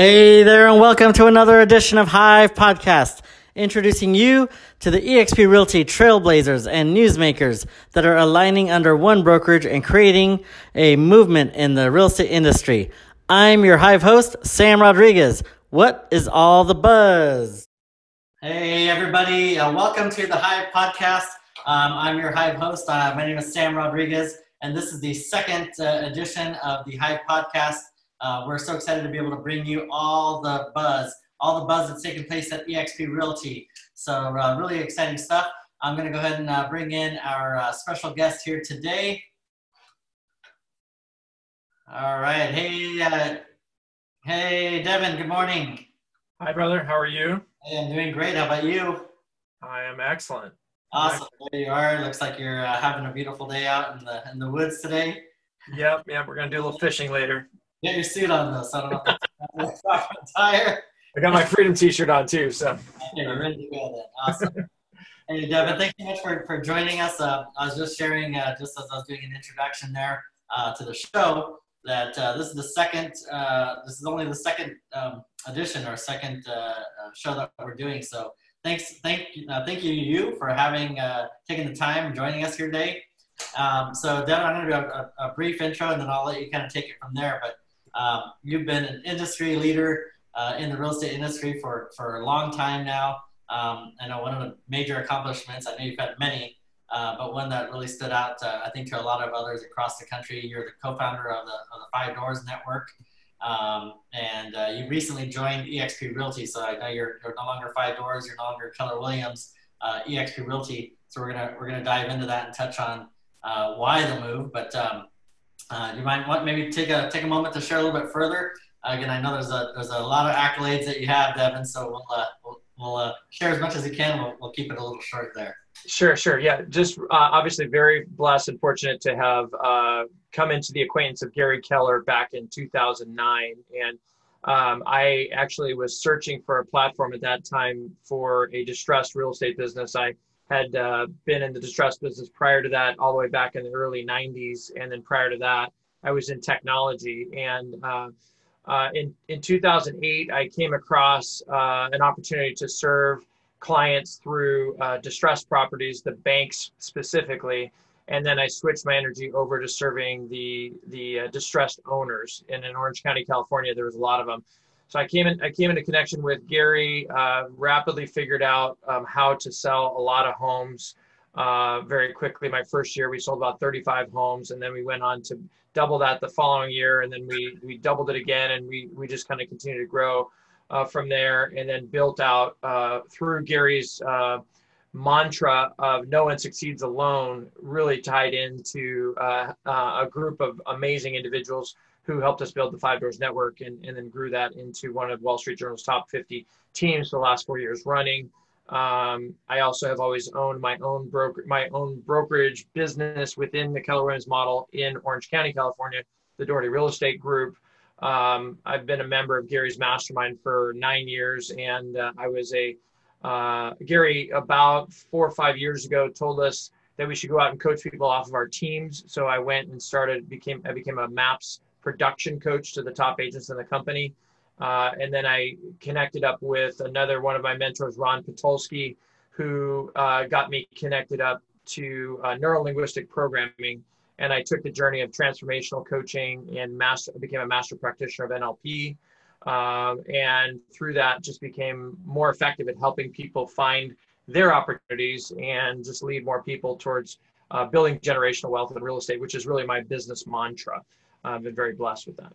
Hey there, and welcome to another edition of Hive Podcast, introducing you to the eXp Realty trailblazers and newsmakers that are aligning under one brokerage and creating a movement in the real estate industry. I'm your Hive host, Sam Rodriguez. What is all the buzz? Hey, everybody, uh, welcome to the Hive Podcast. Um, I'm your Hive host. Uh, my name is Sam Rodriguez, and this is the second uh, edition of the Hive Podcast. Uh, we're so excited to be able to bring you all the buzz, all the buzz that's taking place at eXp Realty. So uh, really exciting stuff. I'm going to go ahead and uh, bring in our uh, special guest here today. All right. Hey, uh, hey, Devin. Good morning. Hi, brother. How are you? Hey, I'm doing great. How about you? I am excellent. Awesome. There you are. Looks like you're uh, having a beautiful day out in the in the woods today. Yep. Yep. We're gonna do a little fishing later. Get your suit on though, so I don't know if that's tire. I got my freedom T-shirt on too, so. Okay, you're ready to go then. Awesome. hey, Devin, thank you much for, for joining us. Uh, I was just sharing, uh, just as I was doing an introduction there uh, to the show, that uh, this is the second, uh, this is only the second um, edition or second uh, show that we're doing. So thanks, thank, you. thank you, to you for having taken the time and joining us here today. Um, so Devin, I'm going to do a, a, brief intro and then I'll let you kind of take it from there. But um, you've been an industry leader uh, in the real estate industry for, for a long time now. Um, I know one of the major accomplishments, I know you've had many, uh, but one that really stood out, uh, I think, to a lot of others across the country. You're the co founder of the, of the Five Doors Network. Um, and uh, you recently joined eXp Realty. So I know you're, you're no longer Five Doors, you're no longer Keller Williams, uh, eXp Realty. So we're gonna we're gonna dive into that and touch on uh, why the move. But um, uh, do you mind what maybe take a take a moment to share a little bit further? Uh, again, I know there's a there's a lot of accolades that you have, Devin. So we'll uh, we'll, we'll uh, share as much as you can. We'll, we'll keep it a little short there. Sure, sure. Yeah, just uh, obviously very blessed and fortunate to have uh, come into the acquaintance of Gary Keller back in 2009, and um, I actually was searching for a platform at that time for a distressed real estate business. I had uh, been in the distress business prior to that, all the way back in the early 90s. And then prior to that, I was in technology. And uh, uh, in, in 2008, I came across uh, an opportunity to serve clients through uh, distressed properties, the banks specifically. And then I switched my energy over to serving the, the uh, distressed owners. And in Orange County, California, there was a lot of them. So I came in, I came into connection with Gary, uh, rapidly figured out um, how to sell a lot of homes uh, very quickly. My first year, we sold about 35 homes, and then we went on to double that the following year, and then we we doubled it again, and we we just kind of continued to grow uh, from there, and then built out uh, through Gary's uh, mantra of no one succeeds alone, really tied into uh, a group of amazing individuals who helped us build the Five Doors Network and, and then grew that into one of Wall Street Journal's top 50 teams for the last four years running. Um, I also have always owned my own broker, my own brokerage business within the Keller Williams model in Orange County, California, the Doherty Real Estate Group. Um, I've been a member of Gary's mastermind for nine years, and uh, I was a uh, Gary about four or five years ago told us that we should go out and coach people off of our teams. So I went and started became I became a MAPS production coach to the top agents in the company. Uh, and then I connected up with another one of my mentors, Ron Patulski, who uh, got me connected up to uh, neurolinguistic programming. And I took the journey of transformational coaching and master, became a master practitioner of NLP. Um, and through that, just became more effective at helping people find their opportunities and just lead more people towards uh, building generational wealth in real estate, which is really my business mantra. I've been very blessed with that.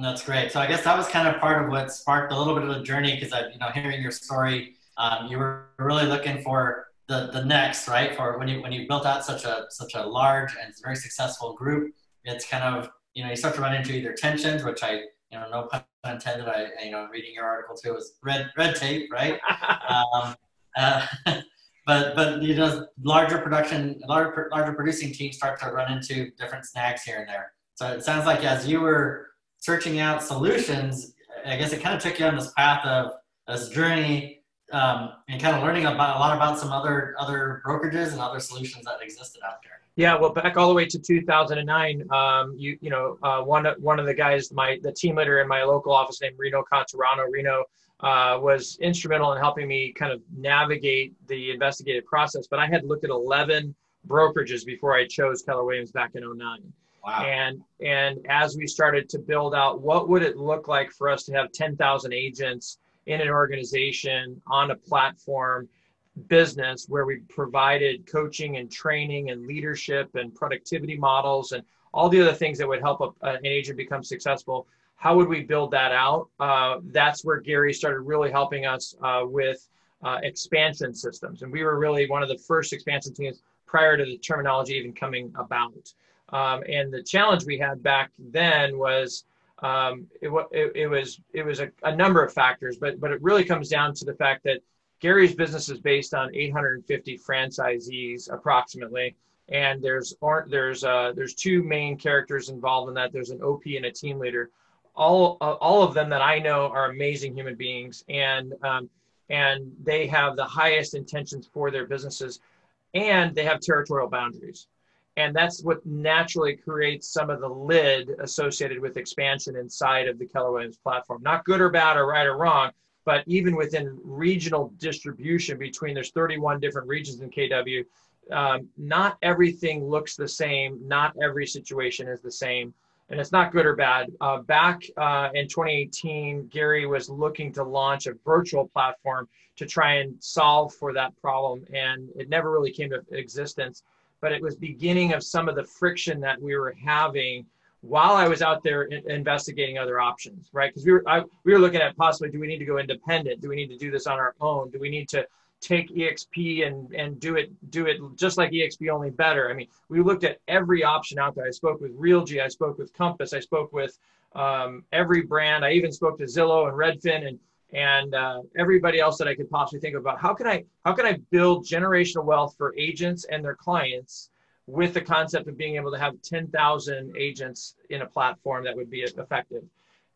That's great. So I guess that was kind of part of what sparked a little bit of the journey because I, you know, hearing your story, um, you were really looking for the the next, right? For when you when you built out such a such a large and very successful group, it's kind of you know you start to run into either tensions, which I you know no pun intended. I you know reading your article too was red red tape, right? um, uh, but but you know larger production, larger larger producing teams start to run into different snags here and there. So it sounds like as you were searching out solutions, I guess it kind of took you on this path of this journey um, and kind of learning about a lot about some other other brokerages and other solutions that existed out there. Yeah, well, back all the way to 2009, um, you you know, uh, one one of the guys, my the team leader in my local office named Reno Cantarano, Reno uh, was instrumental in helping me kind of navigate the investigative process. But I had looked at 11 brokerages before I chose Keller Williams back in 09. Wow. And and as we started to build out, what would it look like for us to have 10,000 agents in an organization on a platform business where we provided coaching and training and leadership and productivity models and all the other things that would help a, an agent become successful? How would we build that out? Uh, that's where gary started really helping us uh, with uh, expansion systems. And we were really one of the first expansion teams prior to the terminology even coming about um, and the challenge we had back then was um, it, it, it, was it was a, a number of factors but but it really comes down to the fact that Gary's business is based on 850 franchisees approximately, and there's there's uh, there's two main characters involved in that. There's an OP and a team leader. All uh, all of them that I know are amazing human beings, and um, and they have the highest intentions for their businesses, and they have territorial boundaries, and that's what naturally creates some of the lid associated with expansion inside of the Keller Williams platform. Not good or bad or right or wrong but even within regional distribution between there's 31 different regions in KW, um, not everything looks the same. Not every situation is the same. And it's not good or bad. Uh, back uh, in 2018, Gary was looking to launch a virtual platform to try and solve for that problem. And it never really came to existence. But it was beginning of some of the friction that we were having while I was out there in, investigating other options, right? Because we were I, we were looking at possibly do we need to go independent? Do we need to do this on our own? Do we need to take EXP and and do it do it just like EXP only better? I mean, we looked at every option out there. I spoke with Realogy, I spoke with Compass, I spoke with um, every brand. I even spoke to Zillow and Redfin and and uh, everybody else that I could possibly think about. How can I how can I build generational wealth for agents and their clients? with the concept of being able to have 10,000 agents in a platform that would be effective.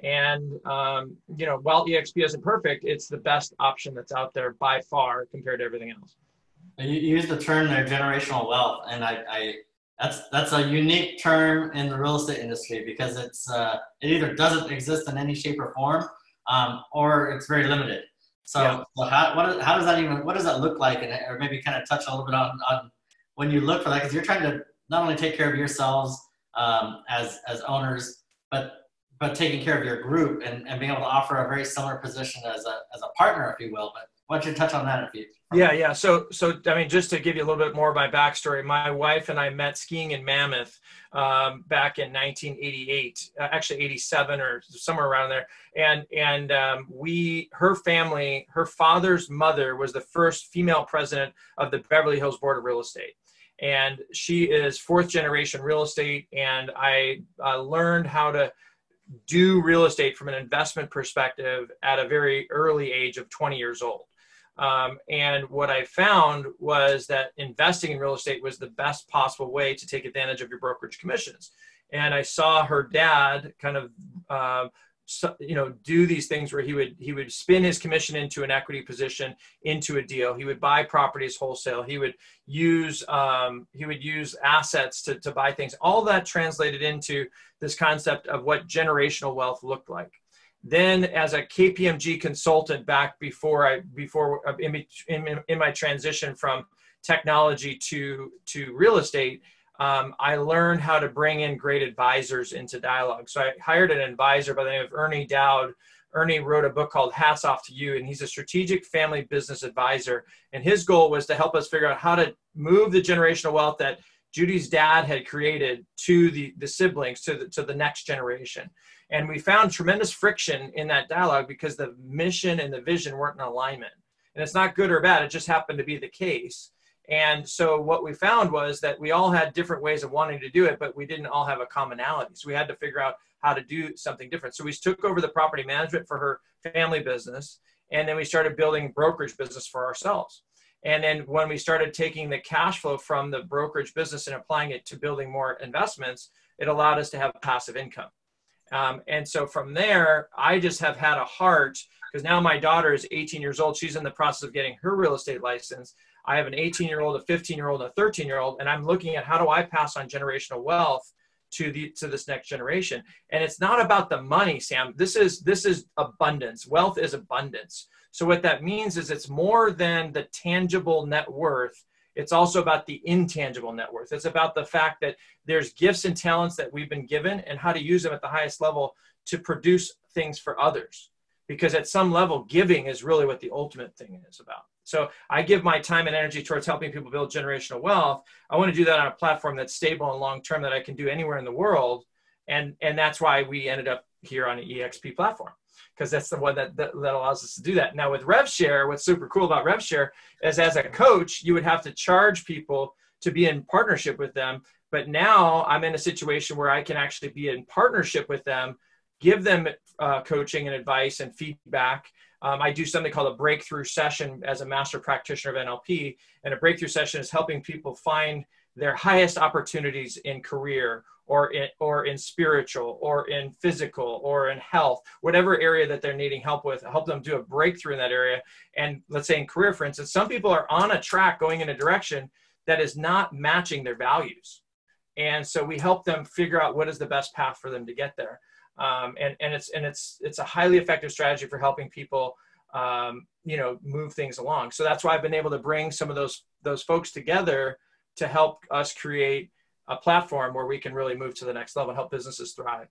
And, um, you know, while EXP isn't perfect, it's the best option that's out there by far compared to everything else. You use the term there, generational wealth. And I, I that's, that's a unique term in the real estate industry because it's, uh, it either doesn't exist in any shape or form um, or it's very limited. So, yeah. so how, what, how does that even, what does that look like? And, or maybe kind of touch a little bit on, on when you look for that because you're trying to not only take care of yourselves um, as as owners, but but taking care of your group and, and being able to offer a very similar position as a as a partner, if you will. But why don't you touch on that a you? Yeah, yeah. So, so I mean, just to give you a little bit more of my backstory, my wife and I met skiing in Mammoth um, back in 1988, uh, actually 87 or somewhere around there. And and um, we, her family, her father's mother was the first female president of the Beverly Hills Board of Real Estate and she is fourth generation real estate and i uh, learned how to do real estate from an investment perspective at a very early age of 20 years old um, and what i found was that investing in real estate was the best possible way to take advantage of your brokerage commissions. And i saw her dad kind of uh, you know do these things where he would he would spin his commission into an equity position into a deal. He would buy properties wholesale. He would use um, he would use assets to, to buy things. All that translated into this concept of what generational wealth looked like then as a kpmg consultant back before i before uh, in, in, in my transition from technology to to real estate um, I learned how to bring in great advisors into dialogue. So I hired an advisor by the name of Ernie Doud. Ernie wrote a book called Hats Off to You, and he's a strategic family business advisor. And his goal was to help us figure out how to move the generational wealth that Judy's dad had created to the, the siblings, to the, to the next generation. And we found tremendous friction in that dialogue because the mission and the vision weren't in alignment. And it's not good or bad, it just happened to be the case. And so what we found was that we all had different ways of wanting to do it, but we didn't all have a commonality. So we had to figure out how to do something different. So we took over the property management for her family business, and then we started building brokerage business for ourselves. And then when we started taking the cash flow from the brokerage business and applying it to building more investments, it allowed us to have passive income. Um, and so from there, I just have had a heart because now my daughter is 18 years old. She's in the process of getting her real estate license. I have an 18 year old, a 15 year old, a 13 year old, and I'm looking at how do I pass on generational wealth to the to this next generation. And it's not about the money, Sam. This is this is abundance. Wealth is abundance. So what that means is it's more than the tangible net worth. It's also about the intangible net worth. It's about the fact that there's gifts and talents that we've been given and how to use them at the highest level to produce things for others. Because at some level, giving is really what the ultimate thing is about. So I give my time and energy towards helping people build generational wealth. I want to do that on a platform that's stable and long term that I can do anywhere in the world. And, and that's why we ended up here on an EXP platform because that's the one that, that, that, allows us to do that. Now with RevShare, what's super cool about RevShare is as a coach, you would have to charge people to be in partnership with them. But now I'm in a situation where I can actually be in partnership with them, give them uh, coaching and advice and feedback um, I do something called a breakthrough session as a master practitioner of NLP. And a breakthrough session is helping people find their highest opportunities in career or in, or in spiritual or in physical or in health, whatever area that they're needing help with, help them do a breakthrough in that area. And let's say in career, for instance, some people are on a track going in a direction that is not matching their values. And so we help them figure out what is the best path for them to get there um, and and it's and it's it's a highly effective strategy for helping people um, you know move things along. So that's why I've been able to bring some of those those folks together to help us create a platform where we can really move to the next level and help businesses thrive.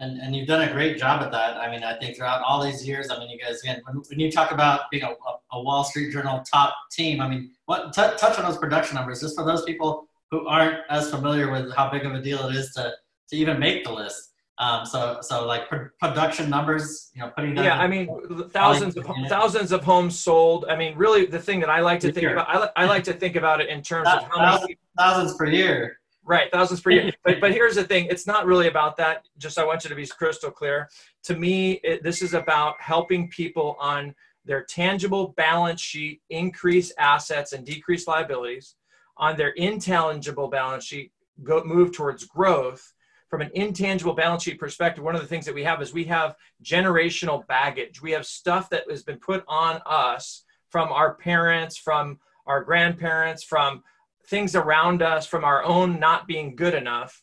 And, and you've done a great job at that. I mean, I think throughout all these years, I mean, you guys, again, when, when you talk about being a, a, Wall Street Journal top team, I mean, what t- touch on those production numbers, just for those people who aren't as familiar with how big of a deal it is to, to even make the list. Um, so, so like production numbers, you know, putting yeah, I mean, thousands of thousands of homes sold. I mean, really, the thing that I like to think about, I, I like to think about it in terms of how many thousands per year. Right, thousands per year. but but here's the thing: it's not really about that. Just I want you to be crystal clear. To me, it, this is about helping people on their tangible balance sheet increase assets and decrease liabilities. On their intangible balance sheet, go move towards growth from an intangible balance sheet perspective, one of the things that we have is we have generational baggage. We have stuff that has been put on us from our parents, from our grandparents, from things around us, from our own not being good enough,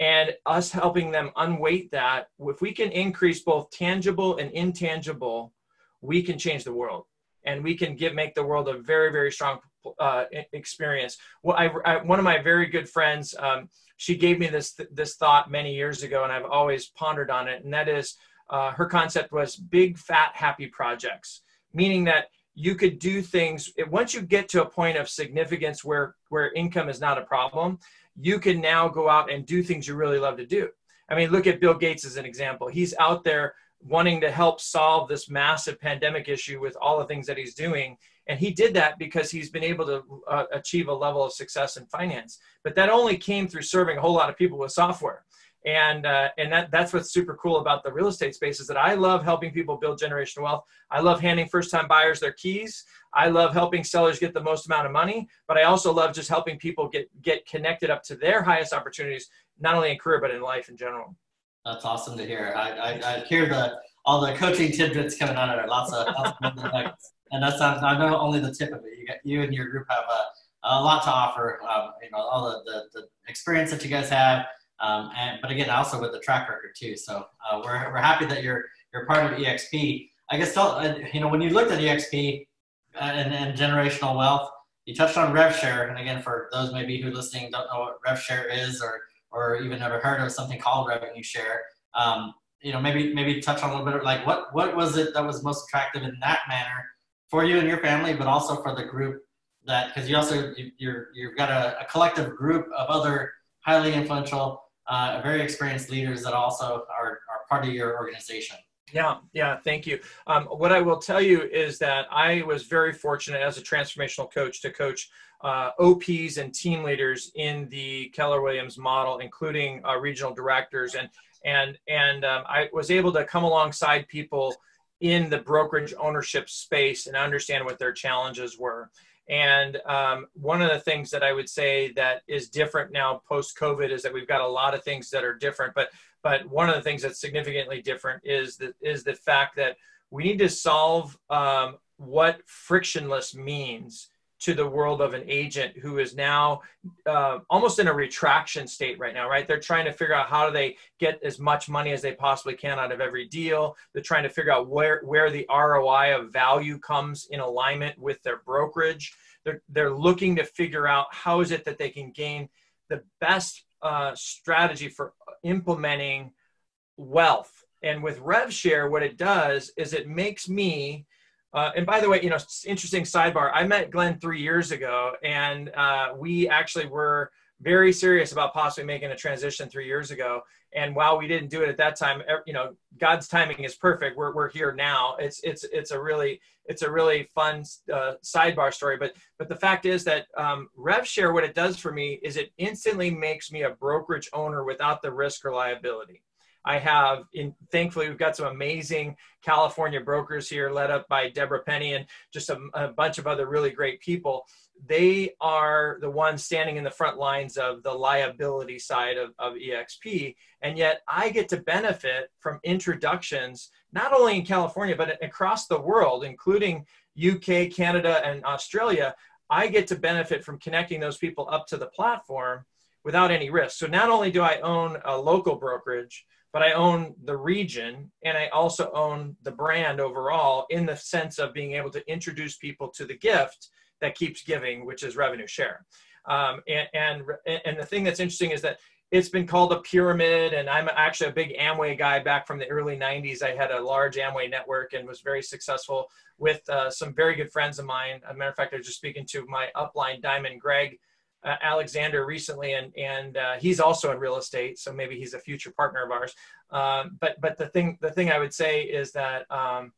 and us helping them unweight that. If we can increase both tangible and intangible, we can change the world and we can give make the world a very very strong uh, experience. Well, I, I, one of my very good friends, um, she gave me this this thought many years ago, and I've always pondered on it. And that is, uh, her concept was big, fat, happy projects, meaning that you could do things once you get to a point of significance where where income is not a problem. You can now go out and do things you really love to do. I mean, look at Bill Gates as an example. He's out there wanting to help solve this massive pandemic issue with all the things that he's doing and he did that because he's been able to uh, achieve a level of success in finance but that only came through serving a whole lot of people with software and uh, and that that's what's super cool about the real estate space is that I love helping people build generational wealth. I love handing first time buyers their keys. I love helping sellers get the most amount of money, but I also love just helping people get get connected up to their highest opportunities, not only in career but in life in general. That's awesome to hear. I, I, I hear the all the coaching tidbits coming out of there. Lots of, lots of and that's not, I know only the tip of it. You got you and your group have a, a lot to offer. Um, you know, all the, the, the, experience that you guys have, um, and but again, also with the track record too. So uh, we're we're happy that you're you're part of EXP. I guess tell, uh, you know when you looked at EXP uh, and, and generational wealth, you touched on RevShare, and again, for those maybe who listening don't know what RevShare is or or even never heard of something called revenue share. Um, you know, maybe maybe touch on a little bit of like what what was it that was most attractive in that manner for you and your family, but also for the group that because you also you're you've got a, a, collective group of other highly influential, uh, very experienced leaders that also are are part of your organization. Yeah, yeah, thank you. Um, what I will tell you is that I was very fortunate as a transformational coach to coach uh, OPs and team leaders in the Keller Williams model, including uh, regional directors, and and and um, I was able to come alongside people in the brokerage ownership space and understand what their challenges were. And um, one of the things that I would say that is different now post COVID is that we've got a lot of things that are different. But but one of the things that's significantly different is the is the fact that we need to solve um, what frictionless means to the world of an agent who is now uh, almost in a retraction state right now, right? They're trying to figure out how do they get as much money as they possibly can out of every deal. They're trying to figure out where, where the ROI of value comes in alignment with their brokerage. They're, they're looking to figure out how is it that they can gain the best uh, strategy for implementing wealth. And with RevShare, what it does is it makes me uh, and by the way, you know, interesting sidebar. I met Glenn three years ago, and uh, we actually were very serious about possibly making a transition three years ago. And while we didn't do it at that time, you know, God's timing is perfect. We're, we're here now. It's it's it's a really it's a really fun uh, sidebar story. But but the fact is that um, RevShare, what it does for me is it instantly makes me a brokerage owner without the risk or liability. I have, in, thankfully, we've got some amazing California brokers here, led up by Deborah Penny and just a, a bunch of other really great people. They are the ones standing in the front lines of the liability side of, of EXP. And yet I get to benefit from introductions, not only in California, but across the world, including UK, Canada, and Australia. I get to benefit from connecting those people up to the platform without any risk. So not only do I own a local brokerage, but I own the region and I also own the brand overall in the sense of being able to introduce people to the gift that keeps giving, which is revenue share. Um, and, and, and the thing that's interesting is that it's been called a pyramid and i'm actually a big amway guy back from the early 90s i had a large amway network and was very successful with uh, some very good friends of mine as a matter of fact i was just speaking to my upline diamond greg uh, Alexander recently, and and uh, he's also in real estate, so maybe he's a future partner of ours. Um, but but the thing the thing I would say is that um,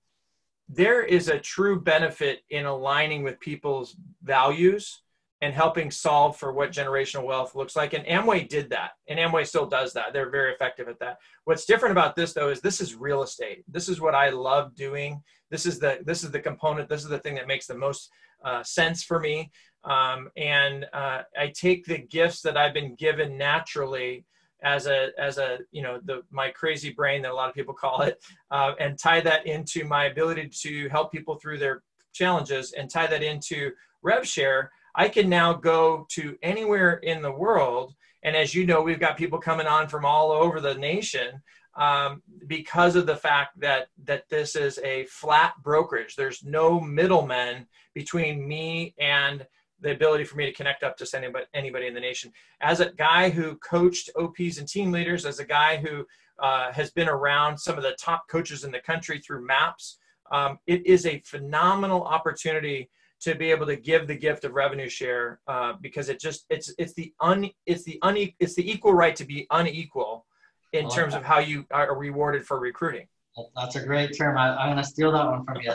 there is a true benefit in aligning with people's values and helping solve for what generational wealth looks like. And Amway did that, and Amway still does that. They're very effective at that. What's different about this though is this is real estate. This is what I love doing. This is the this is the component. This is the thing that makes the most uh, sense for me. Um, and uh, I take the gifts that I've been given naturally as a as a you know the my crazy brain that a lot of people call it, uh, and tie that into my ability to help people through their challenges, and tie that into RevShare. I can now go to anywhere in the world, and as you know, we've got people coming on from all over the nation um, because of the fact that that this is a flat brokerage. There's no middlemen between me and the ability for me to connect up to anybody, anybody in the nation. As a guy who coached OPs and team leaders, as a guy who uh, has been around some of the top coaches in the country through MAPS, um, it is a phenomenal opportunity to be able to give the gift of revenue share uh, because it just it's it's the un it's the une it's the equal right to be unequal in terms of how you are rewarded for recruiting. That's a great term. I, am going to steal that one from you.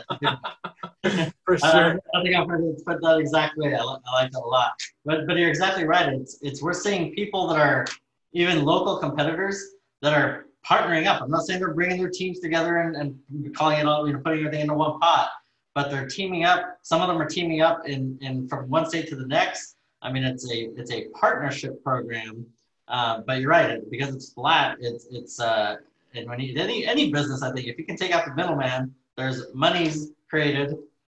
For sure. I, I think I've heard it put that exactly. I, I like that a lot. But but you're exactly right. It's it's we're seeing people that are even local competitors that are partnering up. I'm not saying they're bringing their teams together and, and calling it all, you know, putting everything into one pot, but they're teaming up. Some of them are teaming up in, in from one state to the next. I mean, it's a it's a partnership program. Uh, but you're right, because it's flat, it's it's uh, and when you any any business, I think if you can take out the middleman, there's monies created,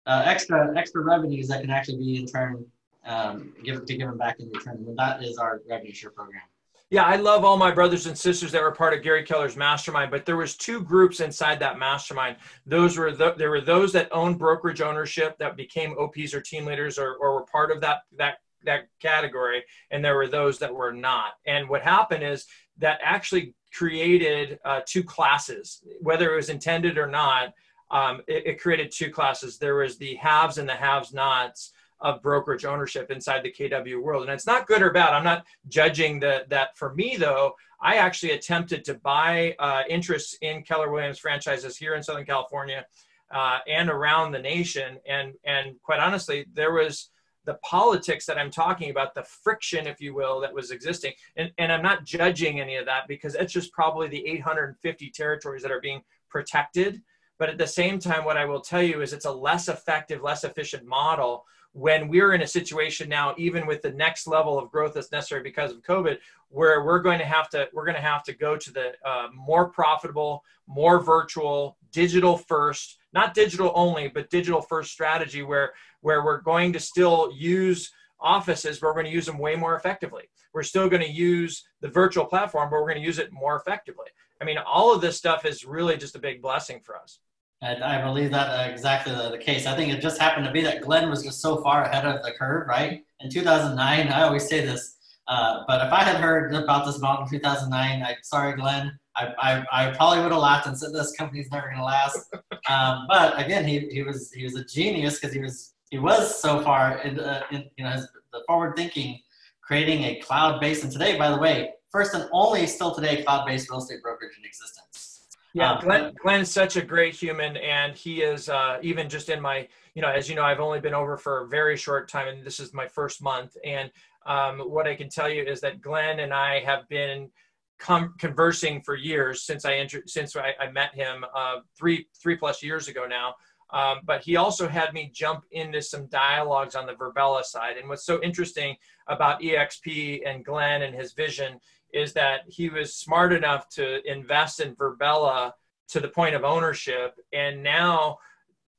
uh, extra extra revenues that can actually be in turn um, given to given back in return. And that is our revenue share program. Yeah, I love all my brothers and sisters that were part of Gary Keller's mastermind, but there was two groups inside that mastermind. Those were the, there were those that owned brokerage ownership that became OPs or team leaders or, or were part of that that that category, and there were those that were not. And what happened is that actually created uh, two classes, whether it was intended or not. Um, it, it, created two classes. There was the haves and the haves-nots of brokerage ownership inside the KW world, and it's not good or bad. I'm not judging the, that. For me, though, I actually attempted to buy uh, interests in Keller Williams franchises here in Southern California uh, and around the nation, and and quite honestly, there was the politics that I'm talking about, the friction, if you will, that was existing. And, and I'm not judging any of that because it's just probably the 850 territories that are being protected. But at the same time, what I will tell you is it's a less effective, less efficient model when we're in a situation now, even with the next level of growth that's necessary because of COVID, where we're going to have to we're going to have to go to the uh, more profitable, more virtual, digital first not digital only, but digital first strategy where where we're going to still use offices, but we're going to use them way more effectively. We're still going to use the virtual platform, but we're going to use it more effectively. I mean, all of this stuff is really just a big blessing for us. I, I believe that uh, exactly the, the, case. I think it just happened to be that Glenn was just so far ahead of the curve, right? In 2009, I always say this, uh, but if I had heard about this model in 2009, I sorry, Glenn, I, I, I probably would have laughed and said this company's never going to last. Um, but again, he, he was he was a genius because he was he was so far in, uh, in you know his, the forward thinking, creating a cloud based. And today, by the way, first and only still today cloud based real estate brokerage in existence. Yeah, um, Glenn, Glenn's such a great human, and he is uh, even just in my, you know, as you know, I've only been over for a very short time, and this is my first month. And um, what I can tell you is that Glenn and I have been com- conversing for years since I entered, since I, I met him uh, three three plus years ago now. Um, but he also had me jump into some dialogues on the VirBELA side. And what's so interesting about EXP and Glenn and his vision is that he was smart enough to invest in VirBELA to the point of ownership. And now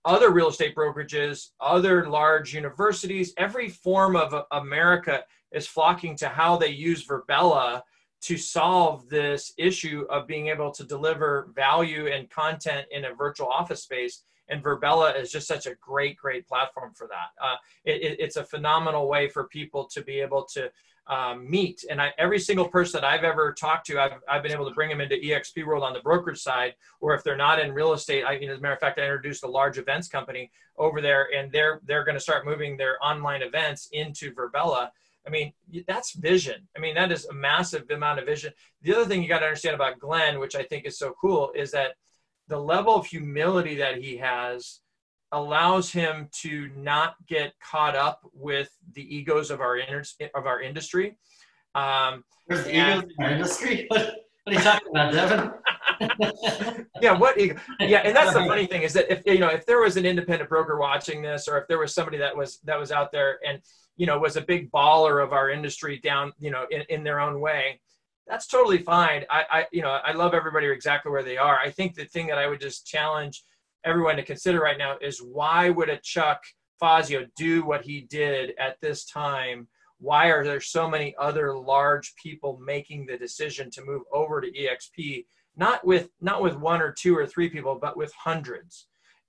other real estate brokerages, other large universities, every form of America is flocking to how they use VirBELA to solve this issue of being able to deliver value and content in a virtual office space. And VirBELA is just such a great, great platform for that. Uh, it, it's a phenomenal way for people to be able to um, meet. And I, every single person that I've ever talked to, I've, I've been able to bring them into EXP World on the brokerage side, or if they're not in real estate, I, you know, as a matter of fact, I introduced a large events company over there, and they're they're going to start moving their online events into VirBELA. I mean, that's vision. I mean, that is a massive amount of vision. The other thing you got to understand about Glenn, which I think is so cool, is that the level of humility that he has allows him to not get caught up with the egos of our of our industry. Um, There's the egos in our industry. What, what are you talking about, Devin? yeah, what? Ego? Yeah, and that's the funny thing is that if you know if there was an independent broker watching this, or if there was somebody that was that was out there and you know, was a big baller of our industry down, you know, in, in their own way, that's totally fine. I, I, you know, I love everybody exactly where they are. I think the thing that I would just challenge everyone to consider right now is why would a Chuck Fazio do what he did at this time? Why are there so many other large people making the decision to move over to EXP? Not with not with one or two or three people, but with hundreds.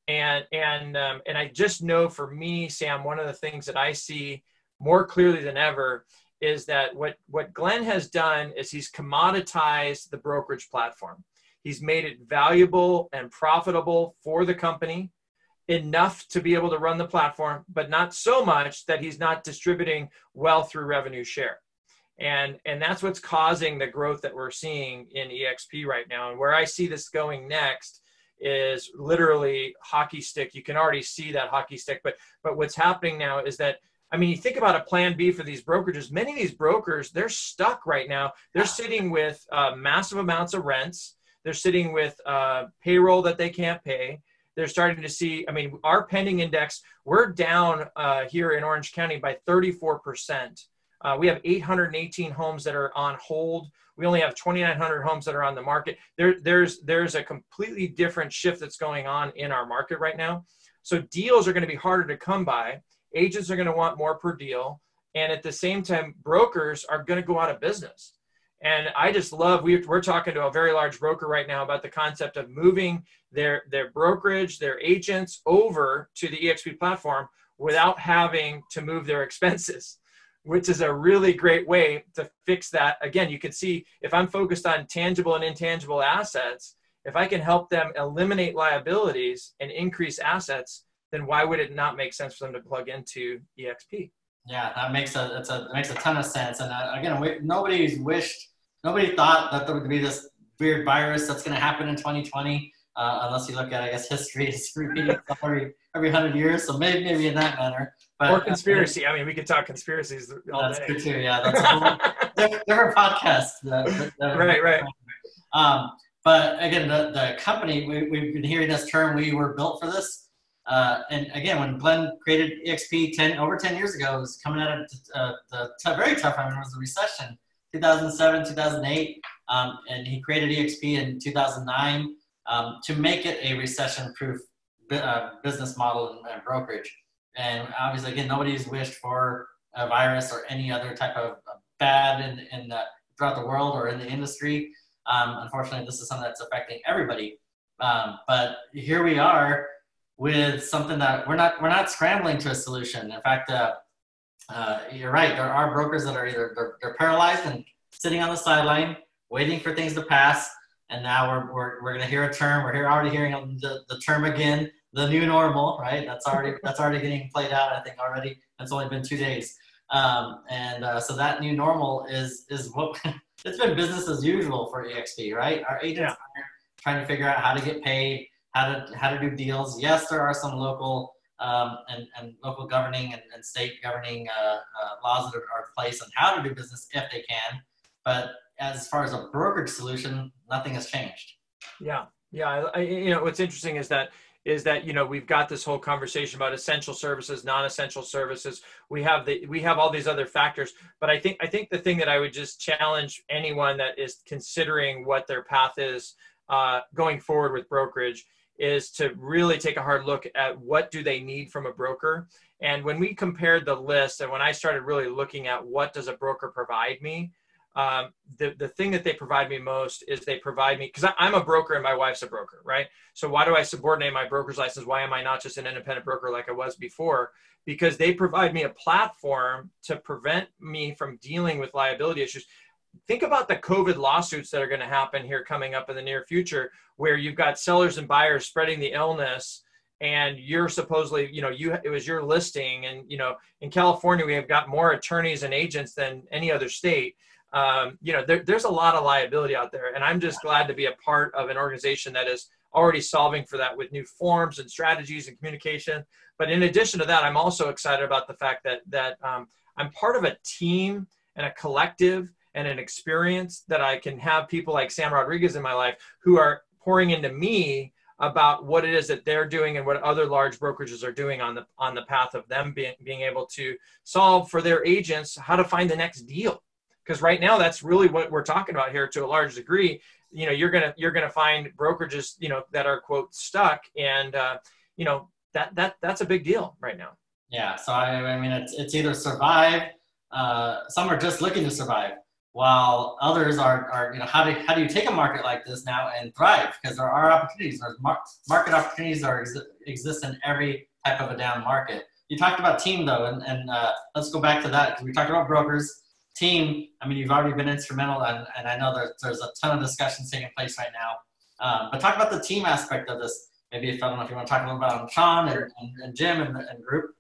And and um, and I just know for me, Sam, one of the things that I see more clearly than ever is that what, what Glenn has done is he's commoditized the brokerage platform. He's made it valuable and profitable for the company enough to be able to run the platform, but not so much that he's not distributing well through revenue share. And, and that's what's causing the growth that we're seeing in EXP right now. And where I see this going next is literally hockey stick. You can already see that hockey stick, but, but what's happening now is that I mean, you think about a plan B for these brokerages. Many of these brokers, they're stuck right now. They're sitting with uh, massive amounts of rents. They're sitting with uh, payroll that they can't pay. They're starting to see. I mean, our pending index, we're down uh, here in Orange County by 34 percent. Uh, we have 818 homes that are on hold. We only have 2,900 homes that are on the market. There, there's there's a completely different shift that's going on in our market right now. So deals are going to be harder to come by agents are going to want more per deal and at the same time brokers are going to go out of business. And i just love we, we're talking to a very large broker right now about the concept of moving their their brokerage their agents over to the exp platform without having to move their expenses which is a really great way to fix that. Again you can see if i'm focused on tangible and intangible assets if i can help them eliminate liabilities and increase assets then why would it not make sense for them to plug into EXP? Yeah, that makes a it's a makes a ton of sense. And uh, again, we, nobody's wished, nobody thought that there would be this weird virus that's going to happen in 2020. Uh, unless you look at, I guess, history is repeating every every hundred years. So maybe maybe in that manner. But, or conspiracy. Uh, I mean, we could talk conspiracies all that's day. That's good too. Yeah, that's a whole different, different podcast. Right, right. Um, but again, the, the company we, we've been hearing this term. We were built for this. Uh, and again, when Glenn created EXP 10 over 10 years ago, it was coming out of uh, the t- very tough time. It was the recession, 2007, 2008, um, and he created EXP in 2009 um, to make it a recession-proof uh, business model and, and, brokerage. And obviously, again, nobody's wished for a virus or any other type of bad in, in the, throughout the world or in the industry. Um, unfortunately, this is something that's affecting everybody. Um, but here we are with something that we're not we're not scrambling to a solution. In fact, uh, uh, you're right. There are brokers that are either they're, they're paralyzed and sitting on the sideline, waiting for things to pass. And now we're, we're, we're going to hear a term. We're here already hearing the, the term again, the new normal, right? That's already that's already getting played out. I think already. It's only been two days, um, and uh, so that new normal is is what it's been business as usual for EXP, right? Our agents yeah. are trying to figure out how to get paid, how to how to do deals. Yes, there are some local um, and, and local governing and, and state governing uh, uh, laws that are, in place on how to do business if they can. But as far as a brokerage solution, nothing has changed. Yeah, yeah. I, you know, what's interesting is that is that you know we've got this whole conversation about essential services non-essential services we have the we have all these other factors but i think i think the thing that i would just challenge anyone that is considering what their path is uh, going forward with brokerage is to really take a hard look at what do they need from a broker. And when we compared the list and when i started really looking at what does a broker provide me um, the, the thing that they provide me most is they provide me because i'm a broker and my wife's a broker right? So why do i subordinate my broker's license? Why am i not just an independent broker like i was before? Because they provide me a platform to prevent me from dealing with liability issues think about the COVID lawsuits that are going to happen here coming up in the near future, where you've got sellers and buyers spreading the illness and you're supposedly, you know, you it was your listing, and you know, in California we have got more attorneys and agents than any other state. Um, you know, there, there's a lot of liability out there, and I'm just glad to be a part of an organization that is already solving for that with new forms and strategies and communication. But in addition to that, I'm also excited about the fact that that um, I'm part of a team and a collective and an experience that I can have people like Sam Rodriguez in my life who are pouring into me about what it is that they're doing and what other large brokerages are doing on the on the path of them being, being able to solve for their agents how to find the next deal. Because right now that's really what we're talking about here to a large degree. You know you're gonna you're gonna find brokerages you know that are quote stuck and uh, you know that that that's a big deal right now. Yeah so i, I mean it's, it's either survive uh, some are just looking to survive while others are, are you know how do, how do you take a market like this now and thrive? Because there are opportunities. There's mar- market opportunities are ex- exist in every type of a down market. You talked about team though and, and uh, let's go back to that. We talked about brokers team. I mean you've already been instrumental and, and i know there's, there's a ton of discussions taking place right now. Um, but talk about the team aspect of this. Maybe if i don't know if you want to talk a little about sean and, and, and jim and, and group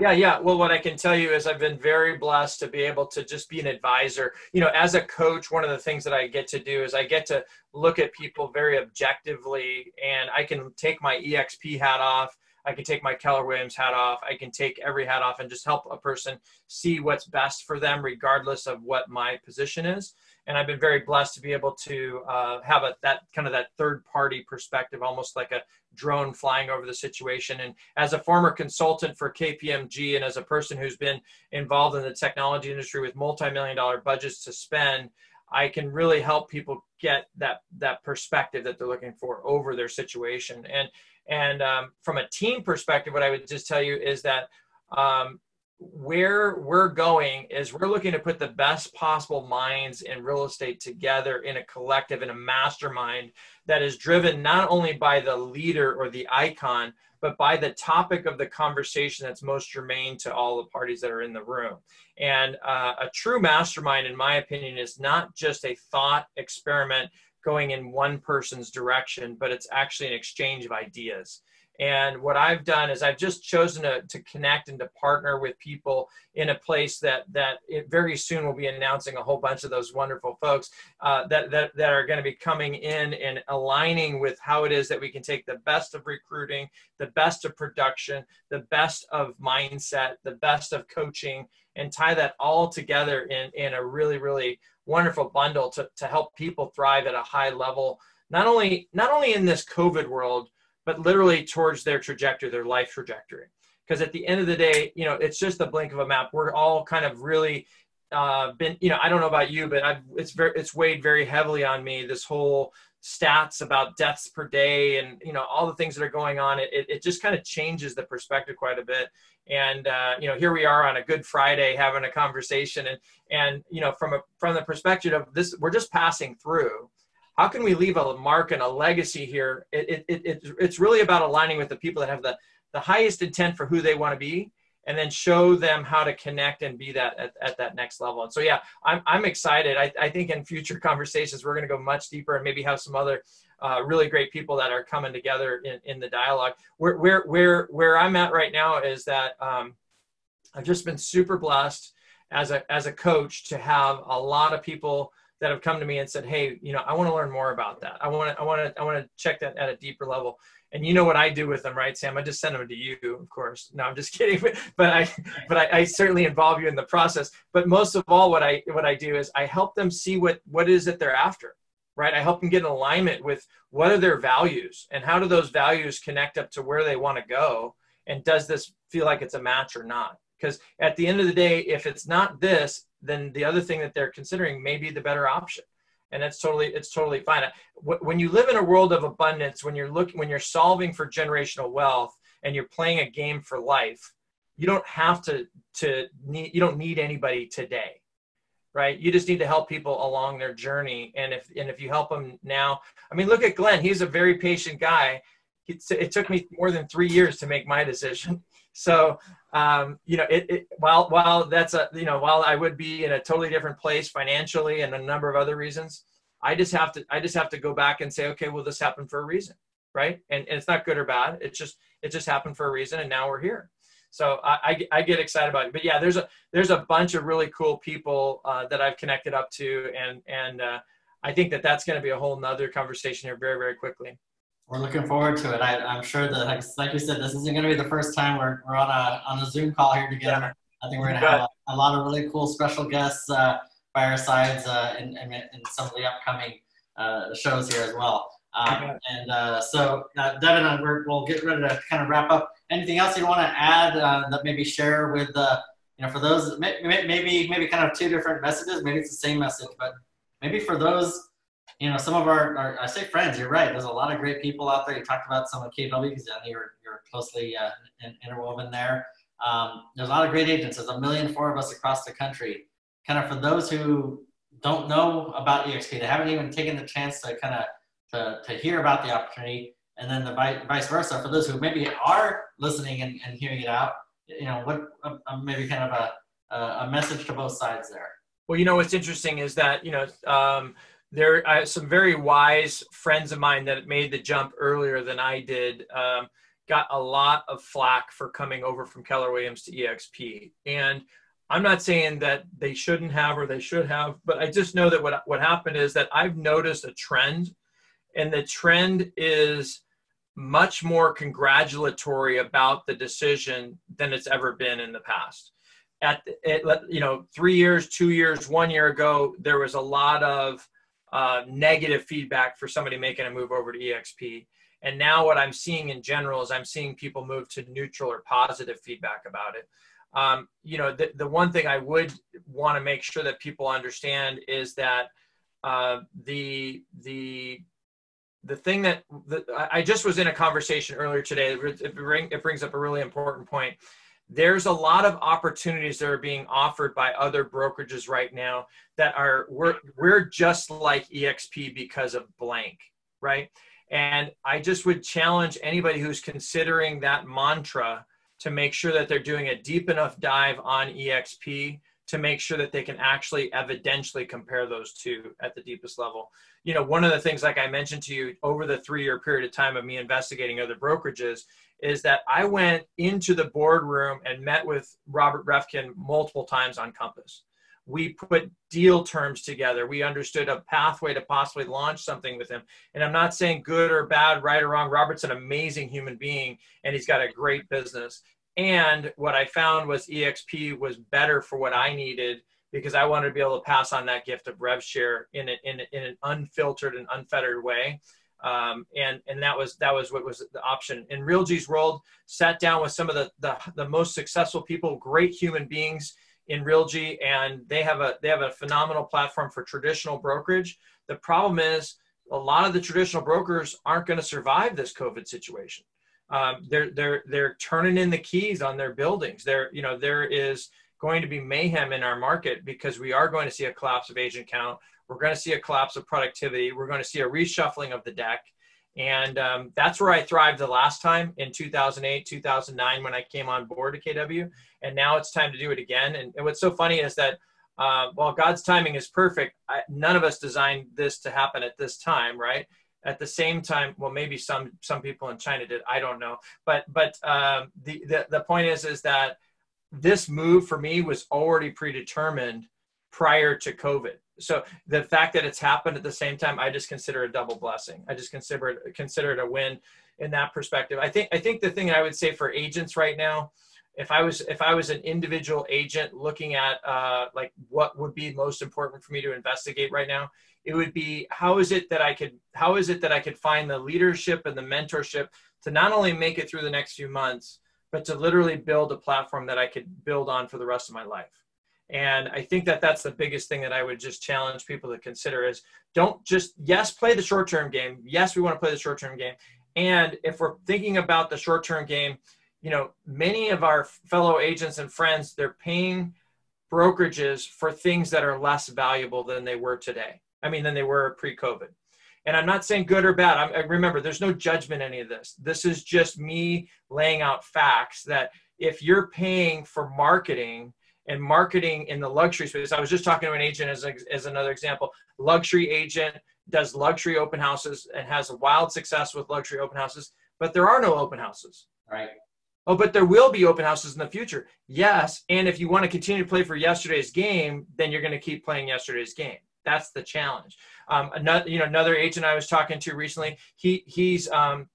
yeah, yeah. Well, what I can tell you is I've been very blessed to be able to just be an advisor. You know, as a coach, one of the things that I get to do is I get to look at people very objectively and I can take my EXP hat off. I can take my Keller Williams hat off. I can take every hat off and just help a person see what's best for them, regardless of what my position is and I've been very blessed to be able to uh, have a, that kind of that third party perspective, almost like a drone flying over the situation. And as a former consultant for KPMG and as a person who's been involved in the technology industry with multi-million dollar budgets to spend, I can really help people get that that perspective that they're looking for over their situation. And and um, from a team perspective, what I would just tell you is that um, where we're going is we're looking to put the best possible minds in real estate together in a collective in a mastermind that is driven not only by the leader or the icon but by the topic of the conversation that's most germane to all the parties that are in the room. And uh, a true mastermind in my opinion is not just a thought experiment going in one person's direction but it's actually an exchange of ideas and what I've done is I've just chosen to, to connect and to partner with people in a place that that it very soon will be announcing a whole bunch of those wonderful folks uh, that, that that are going to be coming in and aligning with how it is that we can take the best of recruiting, the best of production, the best of mindset, the best of coaching, and tie that all together in in a really really wonderful bundle to to help people thrive at a high level. Not only not only in this COVID world but literally towards their trajectory, their life trajectory. Because at the end of the day, you know, it's just a blink of a map. We're all kind of really uh, been, you know, I don't know about you, but I've, it's very, it's weighed very heavily on me. This whole stats about deaths per day and you know all the things that are going on it, it, it just kind of changes the perspective quite a bit and uh, you know here we are on a good friday having a conversation and and you know from a from the perspective of this we're just passing through how can we leave a mark and a legacy here it, it, it, it's really about aligning with the people that have the the highest intent for who they want to be and then show them how to connect and be that at, at that next level. And so, yeah, I'm, I'm excited. I, I think in future conversations, we're going to go much deeper and maybe have some other uh, really great people that are coming together in, in the dialogue. Where, where, where, where I'm at right now is that um, I've just been super blessed as a, as a coach to have a lot of people that have come to me and said, Hey, you know, I want to learn more about that. I want to, I want to, I want to check that at a deeper level and you know what I do with them, right, Sam? I just send them to you, of course. No, I'm just kidding. But I, but I, I, certainly involve you in the process. But most of all, what I what I do is I help them see what what is it they're after, right? I help them get in alignment with what are their values and how do those values connect up to where they want to go, and does this feel like it's a match or not? Because at the end of the day, if it's not this, then the other thing that they're considering may be the better option. And it's totally it's totally fine. When you live in a world of abundance when you're looking when you're solving for generational wealth and you're playing a game for life you don't have to to need you don't need anybody today right? You just need to help people along their journey. And if and if you help them now i mean look at glenn. He's a very patient guy. It took me more than three years to make my decision so um, you know, it, it, while while that's a you know while I would be in a totally different place financially and a number of other reasons, I just have to I just have to go back and say, okay, well, this happened for a reason, right? And, and it's not good or bad. It's just it just happened for a reason, and now we're here. So I, I, I get excited about it. But yeah, there's a there's a bunch of really cool people uh, that I've connected up to, and and uh, I think that that's going to be a whole nother conversation here very very quickly. We're looking forward to it. I, am sure that, like, like you said, this isn't going to be the first time we're, we're on a on a Zoom call here together. I think we're going to have a, a, lot of really cool special guests uh, by our sides uh, in, in, in, some of the upcoming uh, shows here as well. Um, and uh, so, uh, Devin, uh, we will get ready to kind of wrap up. Anything else you want to add uh, that maybe share with the, you know, for those maybe maybe kind of two different messages. Maybe it's the same message, but maybe for those you know, some of our, our, I say friends, you're right. There's a lot of great people out there. You talked about some of KW because I know you're, you're closely uh, interwoven there. Um, there's a lot of great agents. There's a million four of us across the country. Kind of for those who don't know about EXP, they haven't even taken the chance to kind of to, to hear about the opportunity, and then the vice versa. For those who maybe are listening and, and hearing it out, you know, what uh, maybe kind of a, a message to both sides there. Well, you know, what's interesting is that, you know, um, there are some very wise friends of mine that made the jump earlier than I did. Um, got a lot of flack for coming over from Keller Williams to EXP. And I'm not saying that they shouldn't have or they should have, but I just know that what, what happened is that I've noticed a trend, and the trend is much more congratulatory about the decision than it's ever been in the past. At it, you know, three years, two years, one year ago, there was a lot of uh, negative feedback for somebody making a move over to EXP. And now what I'm seeing in general is I'm seeing people move to neutral or positive feedback about it. Um, you know, the, the one thing I would want to make sure that people understand is that uh, the the the thing that the, I just was in a conversation earlier today. It, bring, it brings up a really important point there's a lot of opportunities that are being offered by other brokerages right now that are we're, we're just like exp because of blank right and i just would challenge anybody who's considering that mantra to make sure that they're doing a deep enough dive on exp to make sure that they can actually evidentially compare those two at the deepest level. You know, one of the things, like I mentioned to you, over the three year period of time of me investigating other brokerages, is that I went into the boardroom and met with Robert Reffkin multiple times on Compass. We put deal terms together. We understood a pathway to possibly launch something with him. And I'm not saying good or bad, right or wrong. Robert's an amazing human being and he's got a great business. And what I found was EXP was better for what I needed because I wanted to be able to pass on that gift of rev share in, a, in, a, in an unfiltered and unfettered way. Um, and and that was that was what was the option in Realogy's world. Sat down with some of the, the the most successful people, great human beings in Realogy, and they have a they have a phenomenal platform for traditional brokerage. The problem is a lot of the traditional brokers aren't going to survive this COVID situation. Um, they're they're they're turning in the keys on their buildings. There you know there is going to be mayhem in our market because we are going to see a collapse of agent count. We're going to see a collapse of productivity. We're going to see a reshuffling of the deck. And um, that's where I thrived the last time in 2008, 2009 when I came on board to KW. And now it's time to do it again. And, and what's so funny is that uh, while God's timing is perfect, I, none of us designed this to happen at this time, right? At the same time, well, maybe some some people in China did. I don't know, but but um, the, the the point is is that this move for me was already predetermined prior to COVID. So the fact that it's happened at the same time, I just consider a double blessing. I just consider it consider it a win in that perspective. I think I think the thing I would say for agents right now if I was if I was an individual agent looking at uh, like what would be most important for me to investigate right now, it would be how is it that I could how is it that I could find the leadership and the mentorship to not only make it through the next few months, but to literally build a platform that I could build on for the rest of my life. And I think that that's the biggest thing that I would just challenge people to consider is don't just yes play the short term game. Yes, we want to play the short term game. And if we're thinking about the short term game, you know, many of our fellow agents and friends, they're paying brokerages for things that are less valuable than they were today. I mean, than they were pre-COVID. And I'm not saying good or bad. I'm, remember, there's no judgment in any of this. This is just me laying out facts that if you're paying for marketing and marketing in the luxury space, I was just talking to an agent as, as another example. Luxury agent does luxury open houses and has a wild success with luxury open houses, but there are no open houses. Right. Oh, but there will be open houses in the future. Yes. And if you want to continue to play for yesterday's game, then you're going to keep playing yesterday's game. That's the challenge. Um, another, you know, another agent I was talking to recently, he he's um,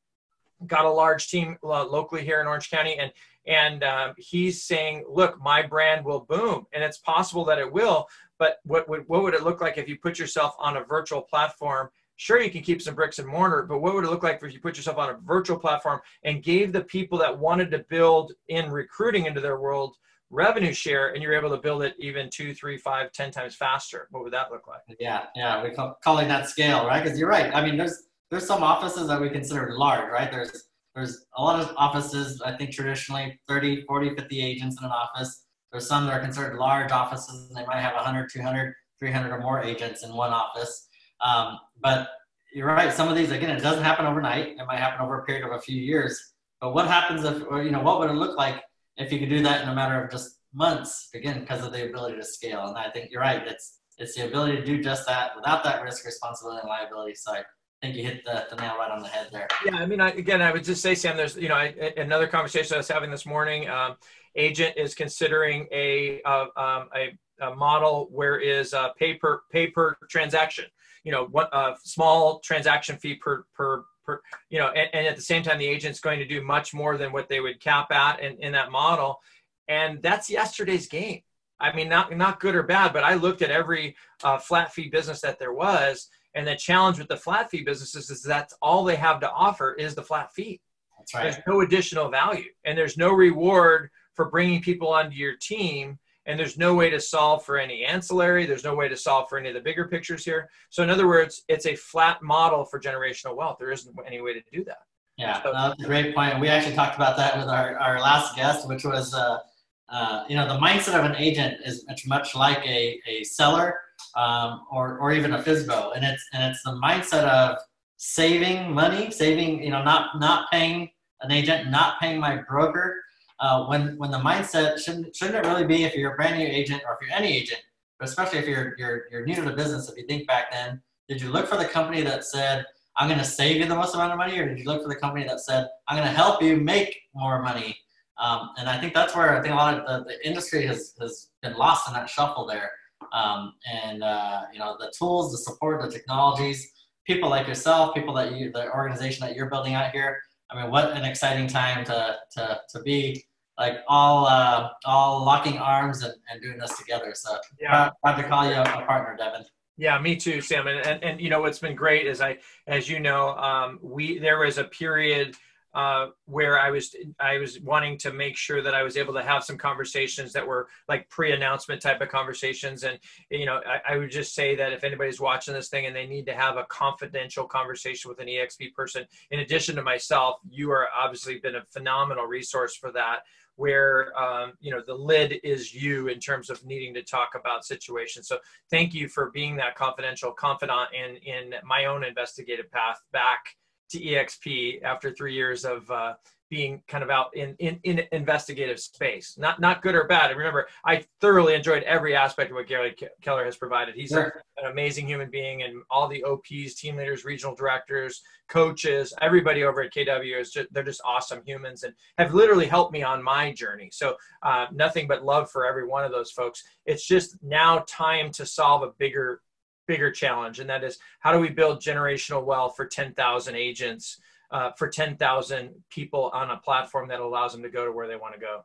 got a large team uh, locally here in Orange County, and and um, he's saying, look, my brand will boom, and it's possible that it will. But what would what would it look like if you put yourself on a virtual platform? Sure you can keep some bricks and mortar but what would it look like if you put yourself on a virtual platform and gave the people that wanted to build in recruiting into their world revenue share and you're able to build it even two three five ten times faster? What would that look like? Yeah yeah we're calling that scale right? Because you're right. I mean there's there's some offices that we consider large right? There's there's a lot of offices i think traditionally 30 40 50 agents in an office there's some that are considered large offices and they might have 100 200 300 or more agents in one office um, but you're right. Some of these, again, it doesn't happen overnight. It might happen over a period of a few years. But what happens if, or, you know, what would it look like if you could do that in a matter of just months? Again, because of the ability to scale. And I think you're right. It's it's the ability to do just that without that risk, responsibility, and liability side. Think you hit the, the nail right on the head there. Yeah, I mean, I, again, I would just say, Sam, there's, you know, I, another conversation I was having this morning. Um, agent is considering a, uh, um, a, a model where is a paper paper transaction you know what a small transaction fee per per per you know and, and, at the same time the agent's going to do much more than what they would cap at in, in that model and that's yesterday's game i mean not not good or bad but i looked at every uh, flat fee business that there was and the challenge with the flat fee businesses is that all they have to offer is the flat fee. That's right. there's no additional value and there's no reward for bringing people onto your team and there's no way to solve for any ancillary. There's no way to solve for any of the bigger pictures here. So in other words it's a flat model for generational wealth. There isn't any way to do that. Yeah so, that's a great point. We actually talked about that with our, our last guest which was uh, uh, you know the mindset of an agent is much much like a, a seller um, or, or even a FSBO and it's and it's the mindset of saving money saving you know not not paying an agent not paying my broker uh, when when the mindset shouldn't shouldn't it really be if you're a brand new agent or if you're any agent, but especially if you're you're you're new to the business. If you think back then, did you look for the company that said I'm going to save you the most amount of money, or did you look for the company that said I'm going to help you make more money? Um, and I think that's where I think a lot of the, the industry has has been lost in that shuffle there. Um, and uh, you know the tools, the support, the technologies, people like yourself, people that you, the organization that you're building out here. I mean, what an exciting time to to to be like all uh, all locking arms and, and doing this together. So yeah. proud, to call you a, partner, Devin. Yeah, me too, Sam. And, and, and you know what's been great is I, as you know, um, we there was a period uh, where I was I was wanting to make sure that I was able to have some conversations that were like pre-announcement type of conversations. And you know, I, I, would just say that if anybody's watching this thing and they need to have a confidential conversation with an EXP person, in addition to myself, you are obviously been a phenomenal resource for that. Where um, you know the lid is you in terms of needing to talk about situations. So thank you for being that confidential confidant in in my own investigative path back to EXP after three years of uh, being kind of out in, in, in investigative space. Not not good or bad. And remember, I thoroughly enjoyed every aspect of what Gary Keller has provided. He's sure. an amazing human being, and all the OPs, team leaders, regional directors, coaches, everybody over at KW is just they're just awesome humans and have literally helped me on my journey. So uh, nothing but love for every one of those folks. It's just now time to solve a bigger bigger challenge, and that is how do we build generational wealth for 10,000 agents, uh, for 10,000 people on a platform that allows them to go to where they want to go.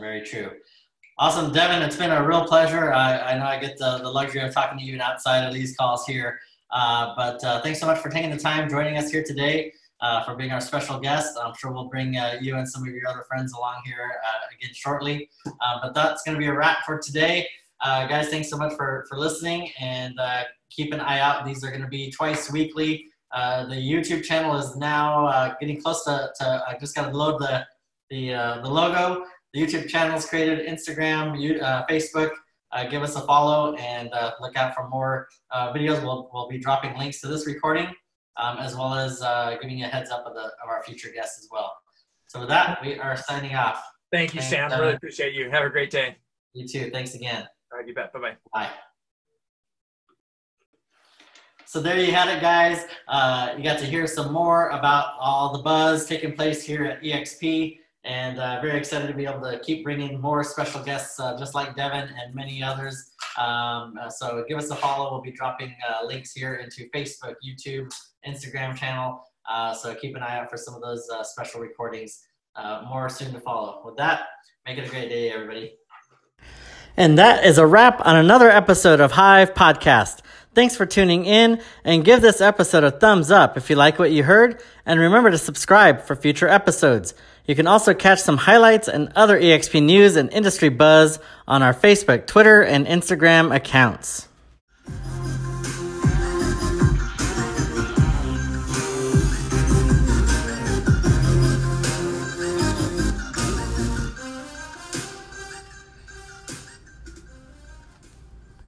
Very true. Awesome, Devin. It's been a real pleasure. I, I know I get the, the luxury of talking to you outside of these calls here. Uh, but uh, thanks so much for taking the time joining us here today, uh, for being our special guest. I'm sure we'll bring uh, you and some of your other friends along here uh, again shortly. Uh, but that's going to be a wrap for today. Guys, thanks so much for, for listening. And keep an eye out. These are going to be twice weekly. Uh, the YouTube channel is now uh, getting close to, to I just got to load the, the, uh, the logo. The YouTube channel is created, Instagram, you, uh, Facebook. Uh, give us a follow and uh, look out for more videos. We'll, we'll be dropping links to this recording um, as well as giving you a heads up of, the, of our future guests as well. So with that, we are signing off. Thank you, Thanks, Sam. Really appreciate you. Have a great day. You too. Thanks again. All right, you bet. Bye-bye. Bye. So there you had it, guys. Uh, you got to hear some more about all the buzz taking place here at EXP, and uh, very excited to be able to keep bringing more special guests uh, just like Devin and many others. Um, uh, so give us a follow. We'll be dropping uh, links here into Facebook, YouTube, Instagram channel. Uh, so keep an eye out for some of those special recordings. more soon to follow. With that, make it a great day, everybody. And that is a wrap on another episode of Hive Podcast. Thanks for tuning in and give this episode a thumbs up if you like what you heard and remember to subscribe for future episodes. You can also catch some highlights and other EXP news and industry buzz on our Facebook, Twitter, and Instagram accounts.